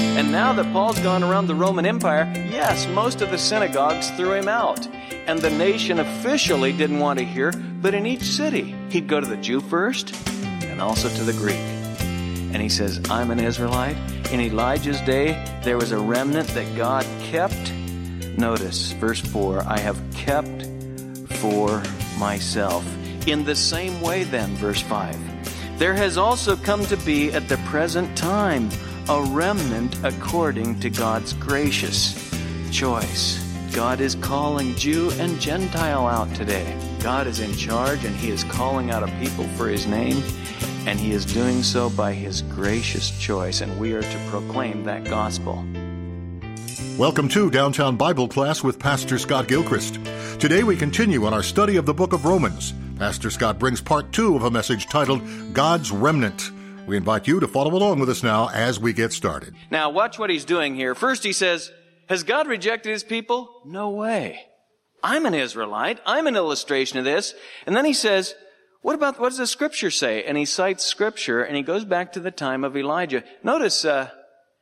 And now that Paul's gone around the Roman Empire, yes, most of the synagogues threw him out. And the nation officially didn't want to hear, but in each city, he'd go to the Jew first and also to the Greek. And he says, I'm an Israelite. In Elijah's day, there was a remnant that God kept. Notice verse 4 I have kept for myself. In the same way, then, verse 5, there has also come to be at the present time a remnant according to God's gracious choice. God is calling Jew and Gentile out today. God is in charge and He is calling out a people for His name, and He is doing so by His gracious choice, and we are to proclaim that gospel. Welcome to Downtown Bible Class with Pastor Scott Gilchrist. Today we continue on our study of the book of Romans. Pastor Scott brings part two of a message titled God's Remnant. We invite you to follow along with us now as we get started. Now, watch what he's doing here. First, he says, Has God rejected his people? No way. I'm an Israelite. I'm an illustration of this. And then he says, what about, what does the scripture say? And he cites scripture and he goes back to the time of Elijah. Notice, uh,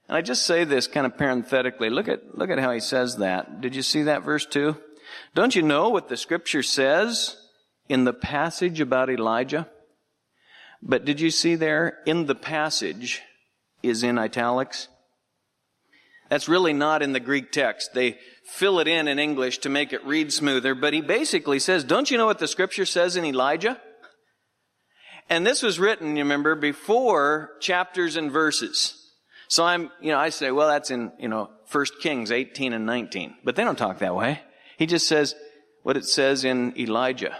and I just say this kind of parenthetically. Look at, look at how he says that. Did you see that verse two? Don't you know what the scripture says in the passage about Elijah? But did you see there, in the passage is in italics? That's really not in the Greek text. They fill it in in English to make it read smoother, but he basically says, don't you know what the scripture says in Elijah? And this was written, you remember, before chapters and verses. So I'm, you know, I say, well, that's in, you know, 1 Kings 18 and 19. But they don't talk that way. He just says what it says in Elijah.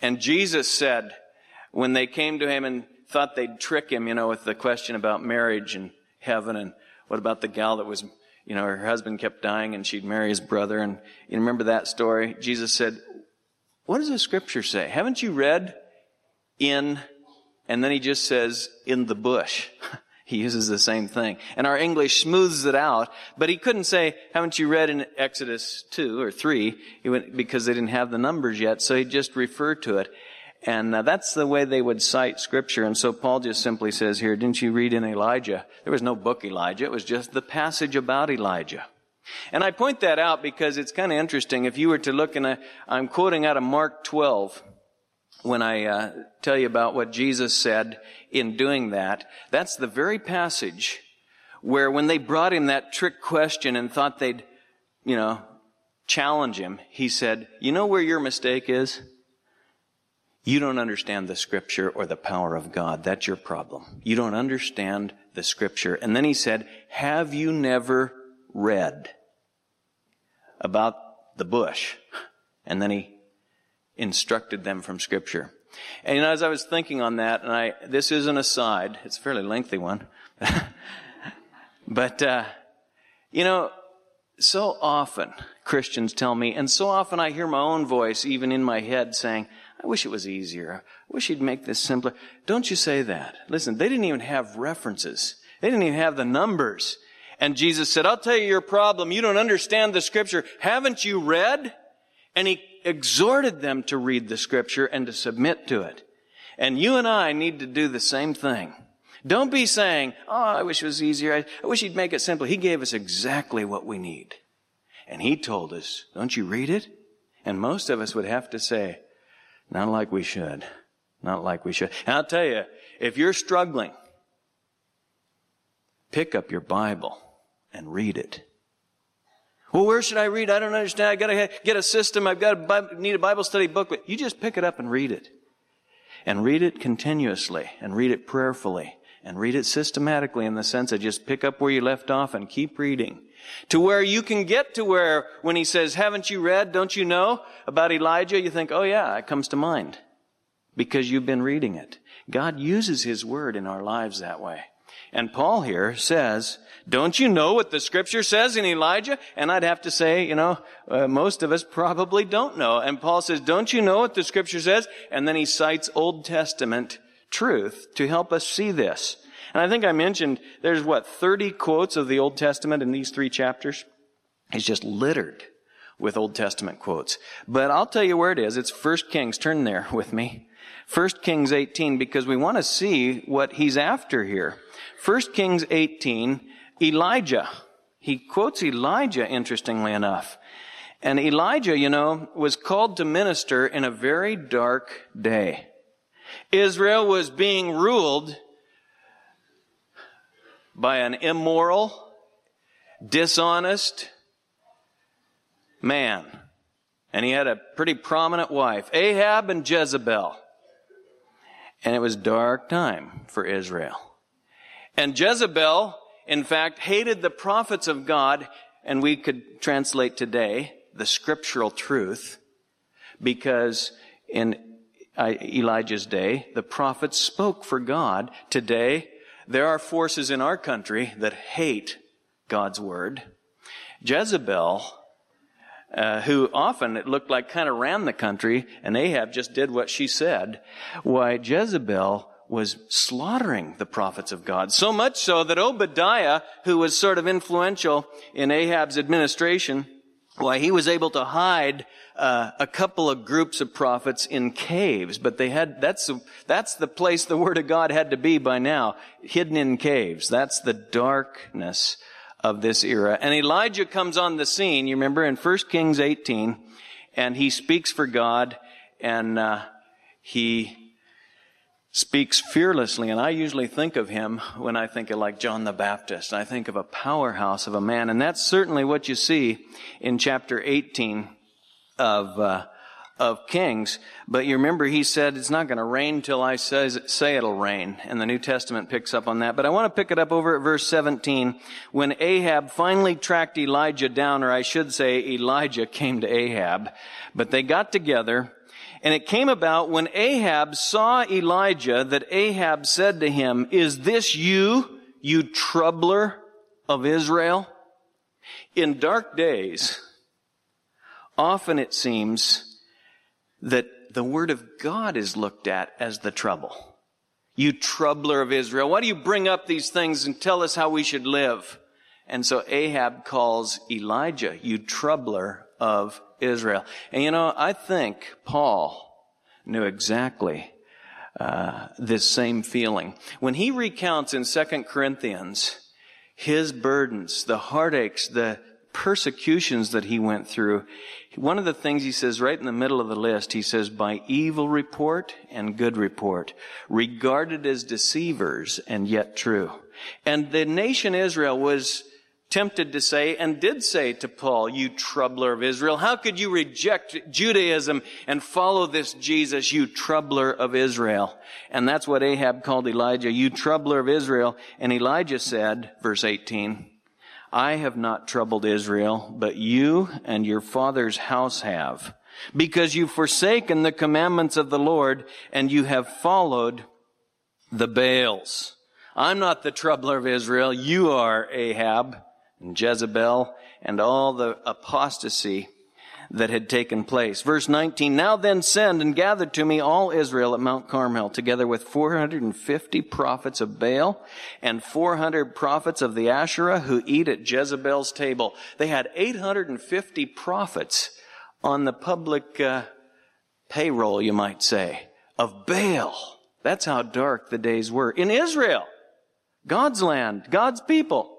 And Jesus said, when they came to him and thought they'd trick him, you know, with the question about marriage and heaven and what about the gal that was, you know, her husband kept dying and she'd marry his brother. And you remember that story? Jesus said, what does the scripture say? Haven't you read in, and then he just says, in the bush. he uses the same thing. And our English smooths it out, but he couldn't say, haven't you read in Exodus 2 or 3? Went, because they didn't have the numbers yet, so he just referred to it. And uh, that's the way they would cite scripture. And so Paul just simply says here, didn't you read in Elijah? There was no book Elijah. It was just the passage about Elijah. And I point that out because it's kind of interesting. If you were to look in a, I'm quoting out of Mark 12 when I uh, tell you about what Jesus said in doing that. That's the very passage where when they brought him that trick question and thought they'd, you know, challenge him, he said, you know where your mistake is? You don't understand the scripture or the power of God. That's your problem. You don't understand the scripture. And then he said, have you never read about the bush? And then he instructed them from scripture. And you know, as I was thinking on that, and I, this is an aside, it's a fairly lengthy one. but, uh, you know, so often Christians tell me, and so often I hear my own voice even in my head saying, I wish it was easier. I wish he'd make this simpler. Don't you say that. Listen, they didn't even have references. They didn't even have the numbers. And Jesus said, I'll tell you your problem. You don't understand the scripture. Haven't you read? And he exhorted them to read the scripture and to submit to it. And you and I need to do the same thing. Don't be saying, Oh, I wish it was easier. I, I wish he'd make it simpler. He gave us exactly what we need. And he told us, don't you read it? And most of us would have to say, not like we should. Not like we should. And I'll tell you, if you're struggling, pick up your Bible and read it. Well, where should I read? I don't understand. I gotta get a system. I've got to need a Bible study booklet. You just pick it up and read it. And read it continuously and read it prayerfully and read it systematically in the sense of just pick up where you left off and keep reading. To where you can get to where when he says, haven't you read, don't you know about Elijah? You think, oh yeah, it comes to mind. Because you've been reading it. God uses his word in our lives that way. And Paul here says, don't you know what the scripture says in Elijah? And I'd have to say, you know, uh, most of us probably don't know. And Paul says, don't you know what the scripture says? And then he cites Old Testament truth to help us see this. And I think I mentioned there's what, 30 quotes of the Old Testament in these three chapters? It's just littered with Old Testament quotes. But I'll tell you where it is. It's 1 Kings. Turn there with me. 1 Kings 18 because we want to see what he's after here. 1 Kings 18 Elijah. He quotes Elijah, interestingly enough. And Elijah, you know, was called to minister in a very dark day. Israel was being ruled by an immoral, dishonest man. And he had a pretty prominent wife, Ahab and Jezebel. And it was dark time for Israel. And Jezebel, in fact, hated the prophets of God, and we could translate today the scriptural truth, because in Elijah's day, the prophets spoke for God. Today, there are forces in our country that hate God's word. Jezebel, uh, who often it looked like kind of ran the country, and Ahab just did what she said. Why, Jezebel was slaughtering the prophets of God. So much so that Obadiah, who was sort of influential in Ahab's administration, why he was able to hide uh, a couple of groups of prophets in caves, but they had that's that's the place the word of God had to be by now, hidden in caves. That's the darkness of this era. And Elijah comes on the scene. You remember in 1 Kings 18, and he speaks for God, and uh, he speaks fearlessly. And I usually think of him when I think of like John the Baptist. I think of a powerhouse of a man. And that's certainly what you see in chapter 18 of, uh, of Kings. But you remember he said it's not going to rain till I says, say it'll rain. And the New Testament picks up on that. But I want to pick it up over at verse 17. When Ahab finally tracked Elijah down, or I should say Elijah came to Ahab. But they got together and it came about when Ahab saw Elijah that Ahab said to him, Is this you, you troubler of Israel? In dark days, often it seems that the word of God is looked at as the trouble. You troubler of Israel, why do you bring up these things and tell us how we should live? And so Ahab calls Elijah, you troubler of Israel. And you know, I think Paul knew exactly uh, this same feeling. When he recounts in Second Corinthians his burdens, the heartaches, the persecutions that he went through, one of the things he says right in the middle of the list, he says, by evil report and good report, regarded as deceivers and yet true. And the nation Israel was tempted to say and did say to Paul, you troubler of Israel, how could you reject Judaism and follow this Jesus, you troubler of Israel? And that's what Ahab called Elijah, you troubler of Israel. And Elijah said, verse 18, I have not troubled Israel, but you and your father's house have, because you've forsaken the commandments of the Lord and you have followed the Baals. I'm not the troubler of Israel. You are Ahab and Jezebel and all the apostasy that had taken place. Verse 19, Now then send and gather to me all Israel at Mount Carmel, together with 450 prophets of Baal and 400 prophets of the Asherah who eat at Jezebel's table. They had 850 prophets on the public uh, payroll, you might say, of Baal. That's how dark the days were. In Israel, God's land, God's people.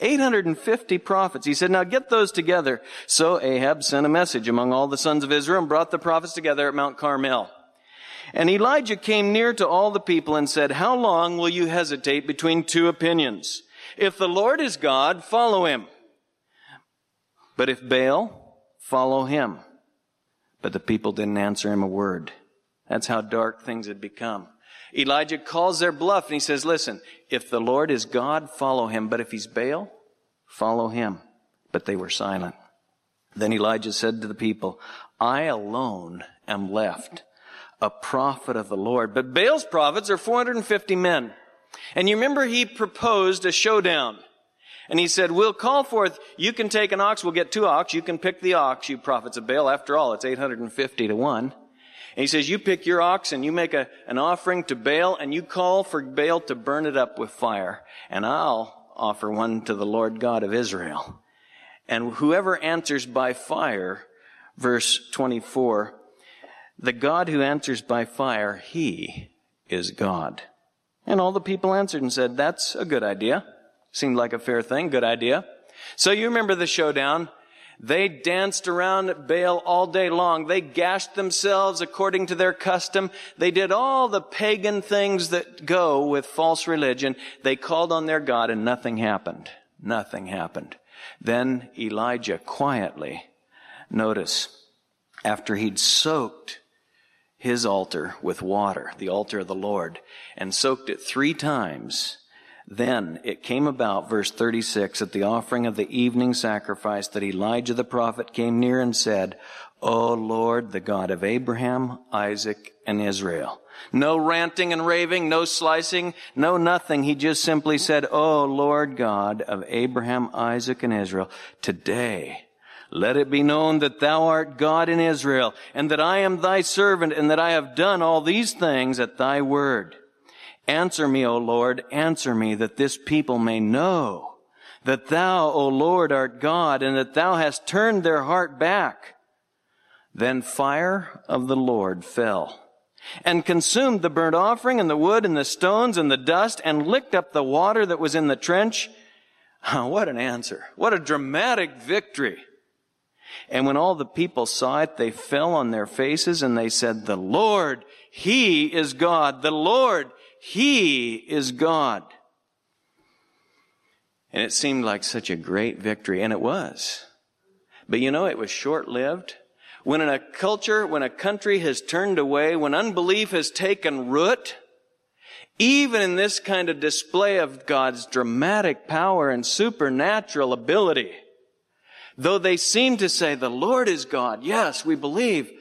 850 prophets. He said, now get those together. So Ahab sent a message among all the sons of Israel and brought the prophets together at Mount Carmel. And Elijah came near to all the people and said, how long will you hesitate between two opinions? If the Lord is God, follow him. But if Baal, follow him. But the people didn't answer him a word. That's how dark things had become. Elijah calls their bluff and he says, listen, if the Lord is God, follow him. But if he's Baal, follow him. But they were silent. Then Elijah said to the people, I alone am left, a prophet of the Lord. But Baal's prophets are 450 men. And you remember he proposed a showdown. And he said, we'll call forth, you can take an ox, we'll get two ox, you can pick the ox, you prophets of Baal. After all, it's 850 to one. And he says, you pick your ox and you make a, an offering to Baal and you call for Baal to burn it up with fire. And I'll offer one to the Lord God of Israel. And whoever answers by fire, verse 24, the God who answers by fire, he is God. And all the people answered and said, that's a good idea. Seemed like a fair thing, good idea. So you remember the showdown. They danced around at Baal all day long. They gashed themselves according to their custom. They did all the pagan things that go with false religion. They called on their God and nothing happened. Nothing happened. Then Elijah quietly, notice, after he'd soaked his altar with water, the altar of the Lord, and soaked it three times, then it came about, verse 36, at the offering of the evening sacrifice that Elijah the prophet came near and said, O Lord, the God of Abraham, Isaac, and Israel. No ranting and raving, no slicing, no nothing. He just simply said, O Lord God of Abraham, Isaac, and Israel, today let it be known that thou art God in Israel, and that I am thy servant, and that I have done all these things at thy word. Answer me, O Lord, answer me, that this people may know that thou, O Lord, art God, and that thou hast turned their heart back. Then fire of the Lord fell and consumed the burnt offering and the wood and the stones and the dust and licked up the water that was in the trench. Ah, what an answer. What a dramatic victory. And when all the people saw it, they fell on their faces and they said, the Lord, He is God. The Lord, He is God. And it seemed like such a great victory, and it was. But you know, it was short lived. When in a culture, when a country has turned away, when unbelief has taken root, even in this kind of display of God's dramatic power and supernatural ability, though they seem to say, the Lord is God, yes, we believe,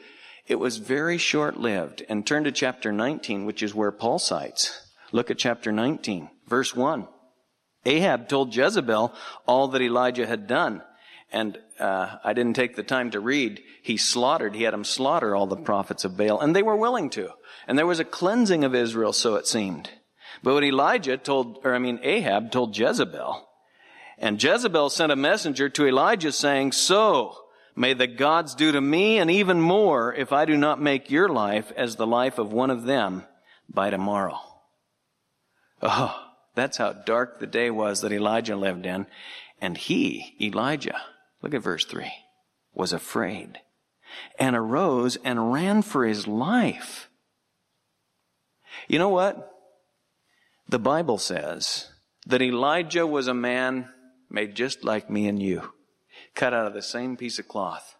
it was very short lived. And turn to chapter 19, which is where Paul cites. Look at chapter 19, verse 1. Ahab told Jezebel all that Elijah had done. And uh, I didn't take the time to read. He slaughtered, he had him slaughter all the prophets of Baal, and they were willing to. And there was a cleansing of Israel, so it seemed. But what Elijah told, or I mean Ahab told Jezebel, and Jezebel sent a messenger to Elijah saying, So may the gods do to me and even more if I do not make your life as the life of one of them by tomorrow. Oh, that's how dark the day was that Elijah lived in. And he, Elijah, look at verse 3, was afraid and arose and ran for his life. You know what? The Bible says that Elijah was a man made just like me and you, cut out of the same piece of cloth.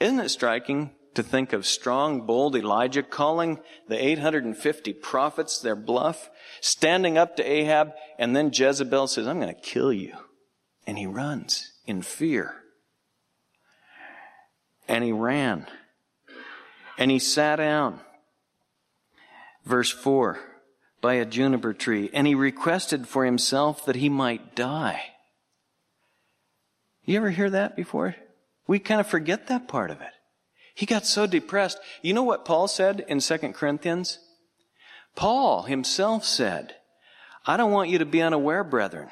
Isn't it striking to think of strong, bold Elijah calling the 850 prophets their bluff, standing up to Ahab, and then Jezebel says, I'm going to kill you. And he runs in fear. And he ran. And he sat down. Verse 4 by a juniper tree. And he requested for himself that he might die. You ever hear that before? We kind of forget that part of it. He got so depressed. You know what Paul said in 2 Corinthians? Paul himself said, I don't want you to be unaware, brethren,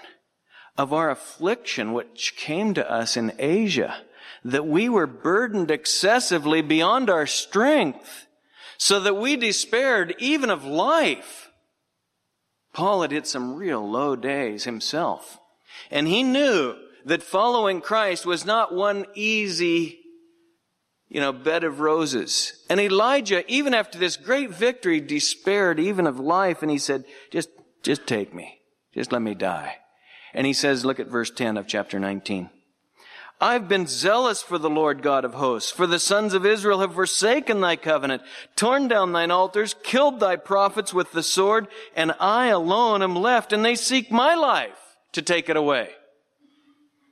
of our affliction which came to us in Asia, that we were burdened excessively beyond our strength, so that we despaired even of life. Paul had hit some real low days himself. And he knew that following Christ was not one easy, you know, bed of roses. And Elijah, even after this great victory, despaired even of life, and he said, just, just take me. Just let me die. And he says, look at verse 10 of chapter 19. I've been zealous for the Lord God of hosts, for the sons of Israel have forsaken thy covenant, torn down thine altars, killed thy prophets with the sword, and I alone am left, and they seek my life to take it away.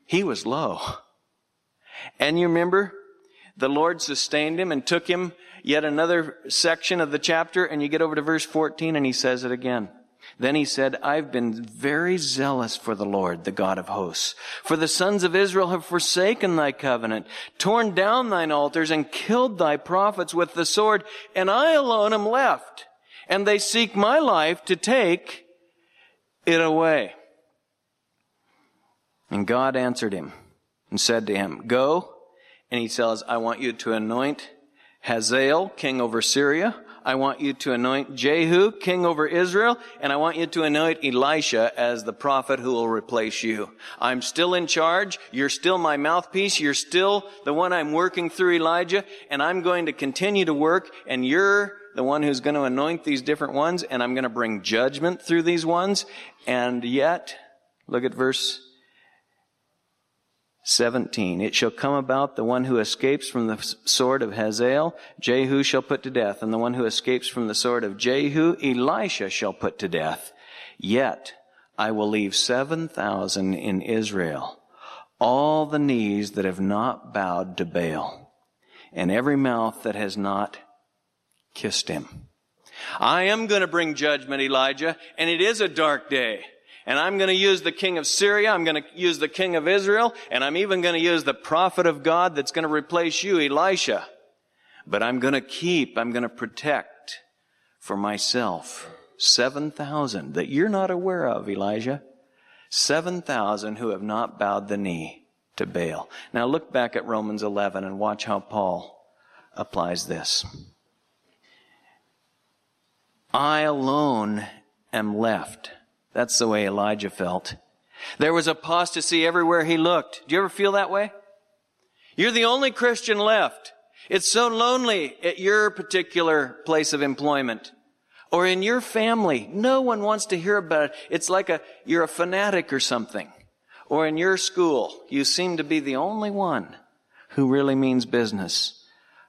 He was low. And you remember, the Lord sustained him and took him yet another section of the chapter, and you get over to verse 14 and he says it again. Then he said, I've been very zealous for the Lord, the God of hosts. For the sons of Israel have forsaken thy covenant, torn down thine altars, and killed thy prophets with the sword, and I alone am left. And they seek my life to take it away. And God answered him and said to him, Go. And he says, I want you to anoint Hazael, king over Syria. I want you to anoint Jehu, king over Israel, and I want you to anoint Elisha as the prophet who will replace you. I'm still in charge. You're still my mouthpiece. You're still the one I'm working through Elijah, and I'm going to continue to work, and you're the one who's going to anoint these different ones, and I'm going to bring judgment through these ones. And yet, look at verse 17. It shall come about the one who escapes from the sword of Hazael, Jehu shall put to death, and the one who escapes from the sword of Jehu, Elisha shall put to death. Yet I will leave 7,000 in Israel, all the knees that have not bowed to Baal, and every mouth that has not kissed him. I am going to bring judgment, Elijah, and it is a dark day. And I'm going to use the king of Syria. I'm going to use the king of Israel. And I'm even going to use the prophet of God that's going to replace you, Elisha. But I'm going to keep, I'm going to protect for myself 7,000 that you're not aware of, Elijah. 7,000 who have not bowed the knee to Baal. Now look back at Romans 11 and watch how Paul applies this. I alone am left that's the way Elijah felt. There was apostasy everywhere he looked. Do you ever feel that way? You're the only Christian left. It's so lonely at your particular place of employment or in your family. No one wants to hear about it. It's like a, you're a fanatic or something. Or in your school, you seem to be the only one who really means business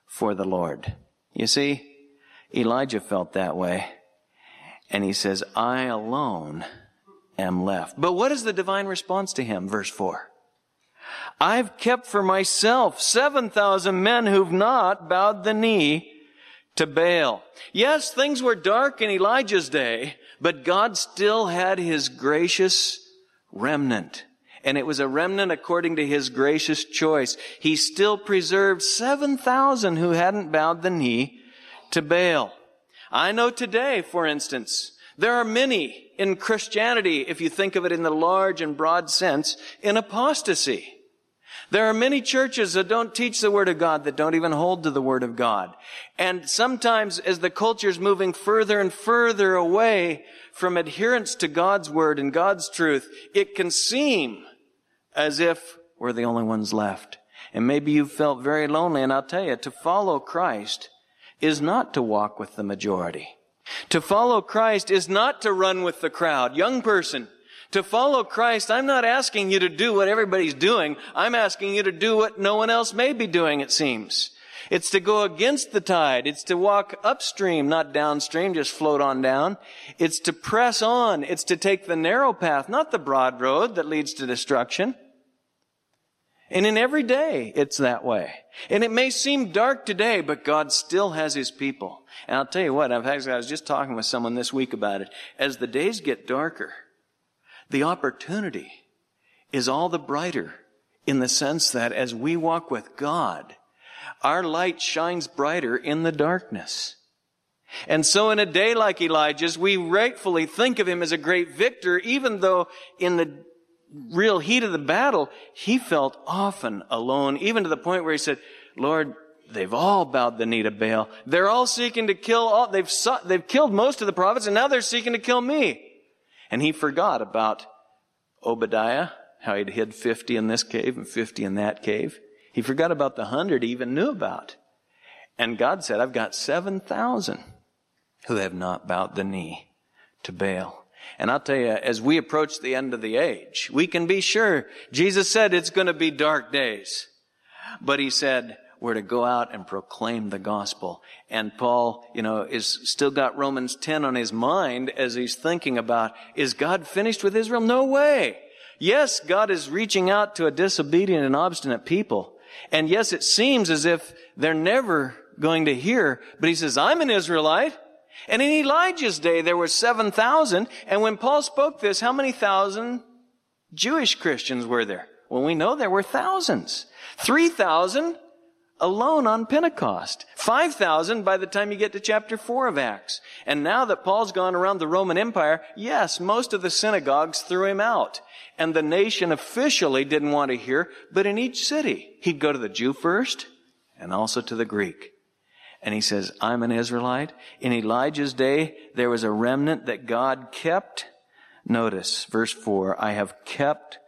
for the Lord. You see, Elijah felt that way. And he says, I alone am left. But what is the divine response to him? Verse 4. I've kept for myself 7,000 men who've not bowed the knee to Baal. Yes, things were dark in Elijah's day, but God still had his gracious remnant. And it was a remnant according to his gracious choice. He still preserved 7,000 who hadn't bowed the knee to Baal. I know today, for instance, there are many in Christianity, if you think of it in the large and broad sense, in apostasy. There are many churches that don't teach the Word of God, that don't even hold to the Word of God. And sometimes as the culture is moving further and further away from adherence to God's Word and God's truth, it can seem as if we're the only ones left. And maybe you've felt very lonely, and I'll tell you, to follow Christ is not to walk with the majority. To follow Christ is not to run with the crowd. Young person, to follow Christ, I'm not asking you to do what everybody's doing. I'm asking you to do what no one else may be doing, it seems. It's to go against the tide. It's to walk upstream, not downstream, just float on down. It's to press on. It's to take the narrow path, not the broad road that leads to destruction. And in every day, it's that way. And it may seem dark today, but God still has His people. And I'll tell you what, in fact, I was just talking with someone this week about it. As the days get darker, the opportunity is all the brighter in the sense that as we walk with God, our light shines brighter in the darkness. And so in a day like Elijah's, we rightfully think of him as a great victor, even though in the real heat of the battle, he felt often alone, even to the point where he said, Lord, they've all bowed the knee to Baal. They're all seeking to kill all, they've, they've killed most of the prophets and now they're seeking to kill me. And he forgot about Obadiah, how he'd hid 50 in this cave and 50 in that cave. He forgot about the hundred he even knew about. And God said, I've got 7,000 who have not bowed the knee to Baal. And I'll tell you, as we approach the end of the age, we can be sure Jesus said it's going to be dark days. But he said, we're to go out and proclaim the gospel. And Paul, you know, is still got Romans 10 on his mind as he's thinking about, is God finished with Israel? No way. Yes, God is reaching out to a disobedient and obstinate people. And yes, it seems as if they're never going to hear, but he says, I'm an Israelite. And in Elijah's day, there were 7,000. And when Paul spoke this, how many thousand Jewish Christians were there? Well, we know there were thousands. 3,000 alone on Pentecost. 5,000 by the time you get to chapter 4 of Acts. And now that Paul's gone around the Roman Empire, yes, most of the synagogues threw him out. And the nation officially didn't want to hear, but in each city, he'd go to the Jew first and also to the Greek. And he says, I'm an Israelite. In Elijah's day, there was a remnant that God kept. Notice verse 4 I have kept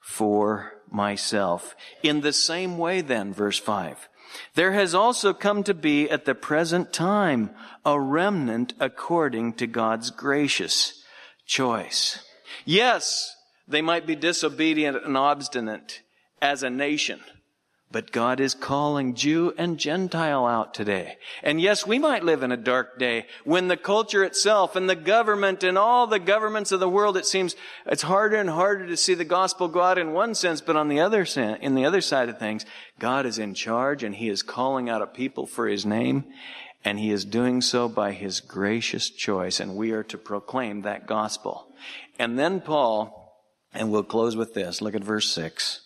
for myself. In the same way, then, verse 5, there has also come to be at the present time a remnant according to God's gracious choice. Yes, they might be disobedient and obstinate as a nation. But God is calling Jew and Gentile out today. And yes, we might live in a dark day when the culture itself and the government and all the governments of the world, it seems it's harder and harder to see the gospel go out in one sense, but on the other in the other side of things, God is in charge and He is calling out a people for His name. And He is doing so by His gracious choice. And we are to proclaim that gospel. And then Paul, and we'll close with this. Look at verse six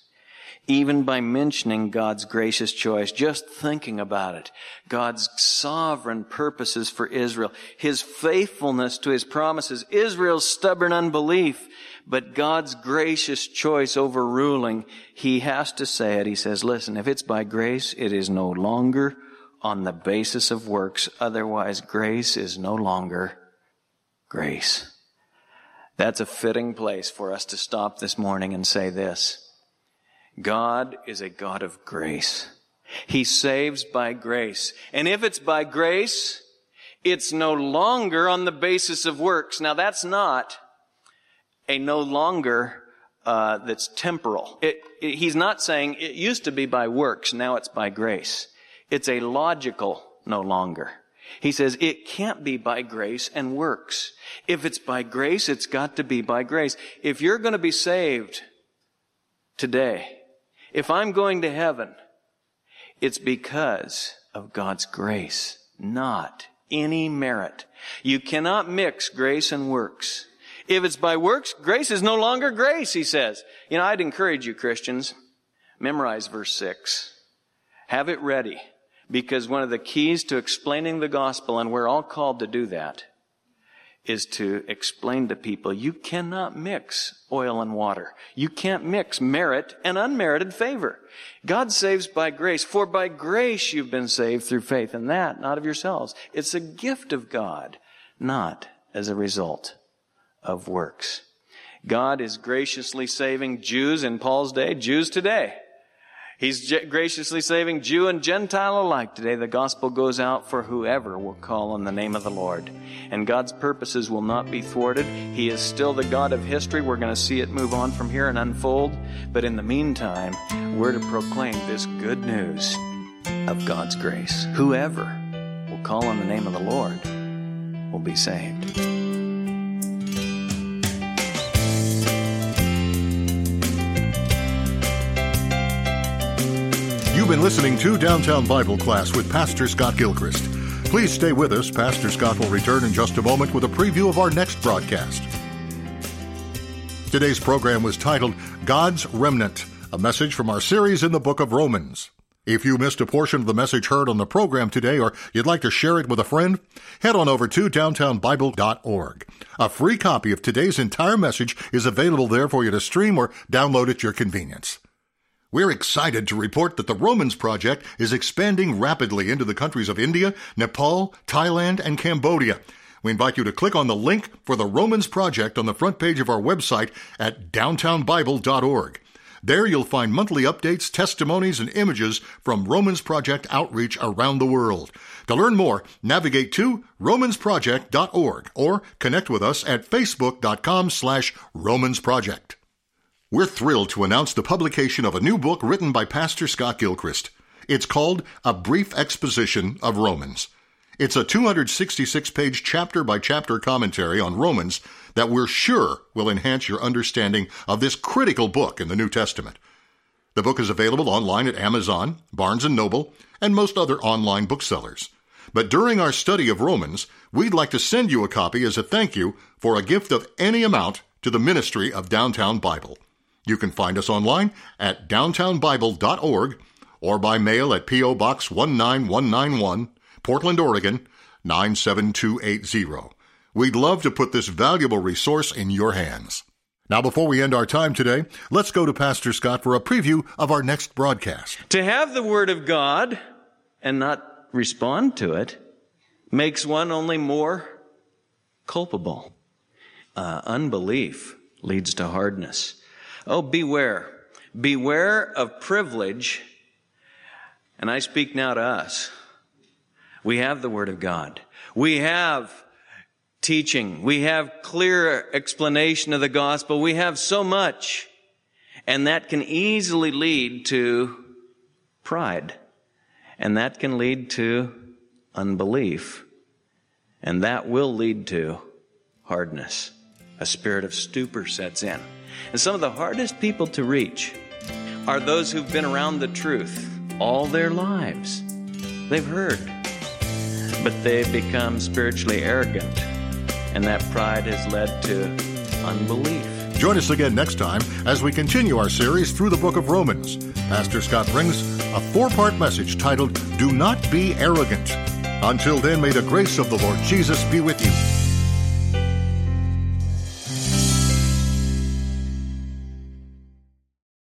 even by mentioning God's gracious choice, just thinking about it, God's sovereign purposes for Israel, His faithfulness to His promises, Israel's stubborn unbelief, but God's gracious choice overruling, He has to say it. He says, listen, if it's by grace, it is no longer on the basis of works. Otherwise, grace is no longer grace. That's a fitting place for us to stop this morning and say this. God is a God of grace. He saves by grace. And if it's by grace, it's no longer on the basis of works. Now that's not a no longer uh, that's temporal. It, it, he's not saying it used to be by works, now it's by grace. It's a logical no longer. He says it can't be by grace and works. If it's by grace, it's got to be by grace. If you're going to be saved today, if I'm going to heaven, it's because of God's grace, not any merit. You cannot mix grace and works. If it's by works, grace is no longer grace, he says. You know, I'd encourage you, Christians, memorize verse 6. Have it ready. Because one of the keys to explaining the gospel, and we're all called to do that, is to explain to people you cannot mix oil and water. You can't mix merit and unmerited favor. God saves by grace, for by grace you've been saved through faith, and that not of yourselves. It's a gift of God, not as a result of works. God is graciously saving Jews in Paul's day, Jews today. He's graciously saving Jew and Gentile alike. Today the gospel goes out for whoever will call on the name of the Lord. And God's purposes will not be thwarted. He is still the God of history. We're going to see it move on from here and unfold. But in the meantime, we're to proclaim this good news of God's grace. Whoever will call on the name of the Lord will be saved. You've been listening to Downtown Bible Class with Pastor Scott Gilchrist. Please stay with us. Pastor Scott will return in just a moment with a preview of our next broadcast. Today's program was titled God's Remnant, a message from our series in the book of Romans. If you missed a portion of the message heard on the program today or you'd like to share it with a friend, head on over to downtownbible.org. A free copy of today's entire message is available there for you to stream or download at your convenience. We're excited to report that the Romans Project is expanding rapidly into the countries of India, Nepal, Thailand, and Cambodia. We invite you to click on the link for the Romans Project on the front page of our website at downtownbible.org. There you'll find monthly updates, testimonies, and images from Romans Project outreach around the world. To learn more, navigate to romansproject.org or connect with us at facebook.com slash romansproject. We're thrilled to announce the publication of a new book written by Pastor Scott Gilchrist. It's called A Brief Exposition of Romans. It's a 266 page chapter by chapter commentary on Romans that we're sure will enhance your understanding of this critical book in the New Testament. The book is available online at Amazon, Barnes & Noble, and most other online booksellers. But during our study of Romans, we'd like to send you a copy as a thank you for a gift of any amount to the ministry of Downtown Bible. You can find us online at downtownbible.org or by mail at P.O. Box 19191, Portland, Oregon 97280. We'd love to put this valuable resource in your hands. Now, before we end our time today, let's go to Pastor Scott for a preview of our next broadcast. To have the Word of God and not respond to it makes one only more culpable. Uh, unbelief leads to hardness. Oh, beware. Beware of privilege. And I speak now to us. We have the Word of God. We have teaching. We have clear explanation of the gospel. We have so much. And that can easily lead to pride. And that can lead to unbelief. And that will lead to hardness. A spirit of stupor sets in. And some of the hardest people to reach are those who've been around the truth all their lives. They've heard, but they've become spiritually arrogant, and that pride has led to unbelief. Join us again next time as we continue our series through the book of Romans. Pastor Scott brings a four part message titled, Do Not Be Arrogant. Until then, may the grace of the Lord Jesus be with you.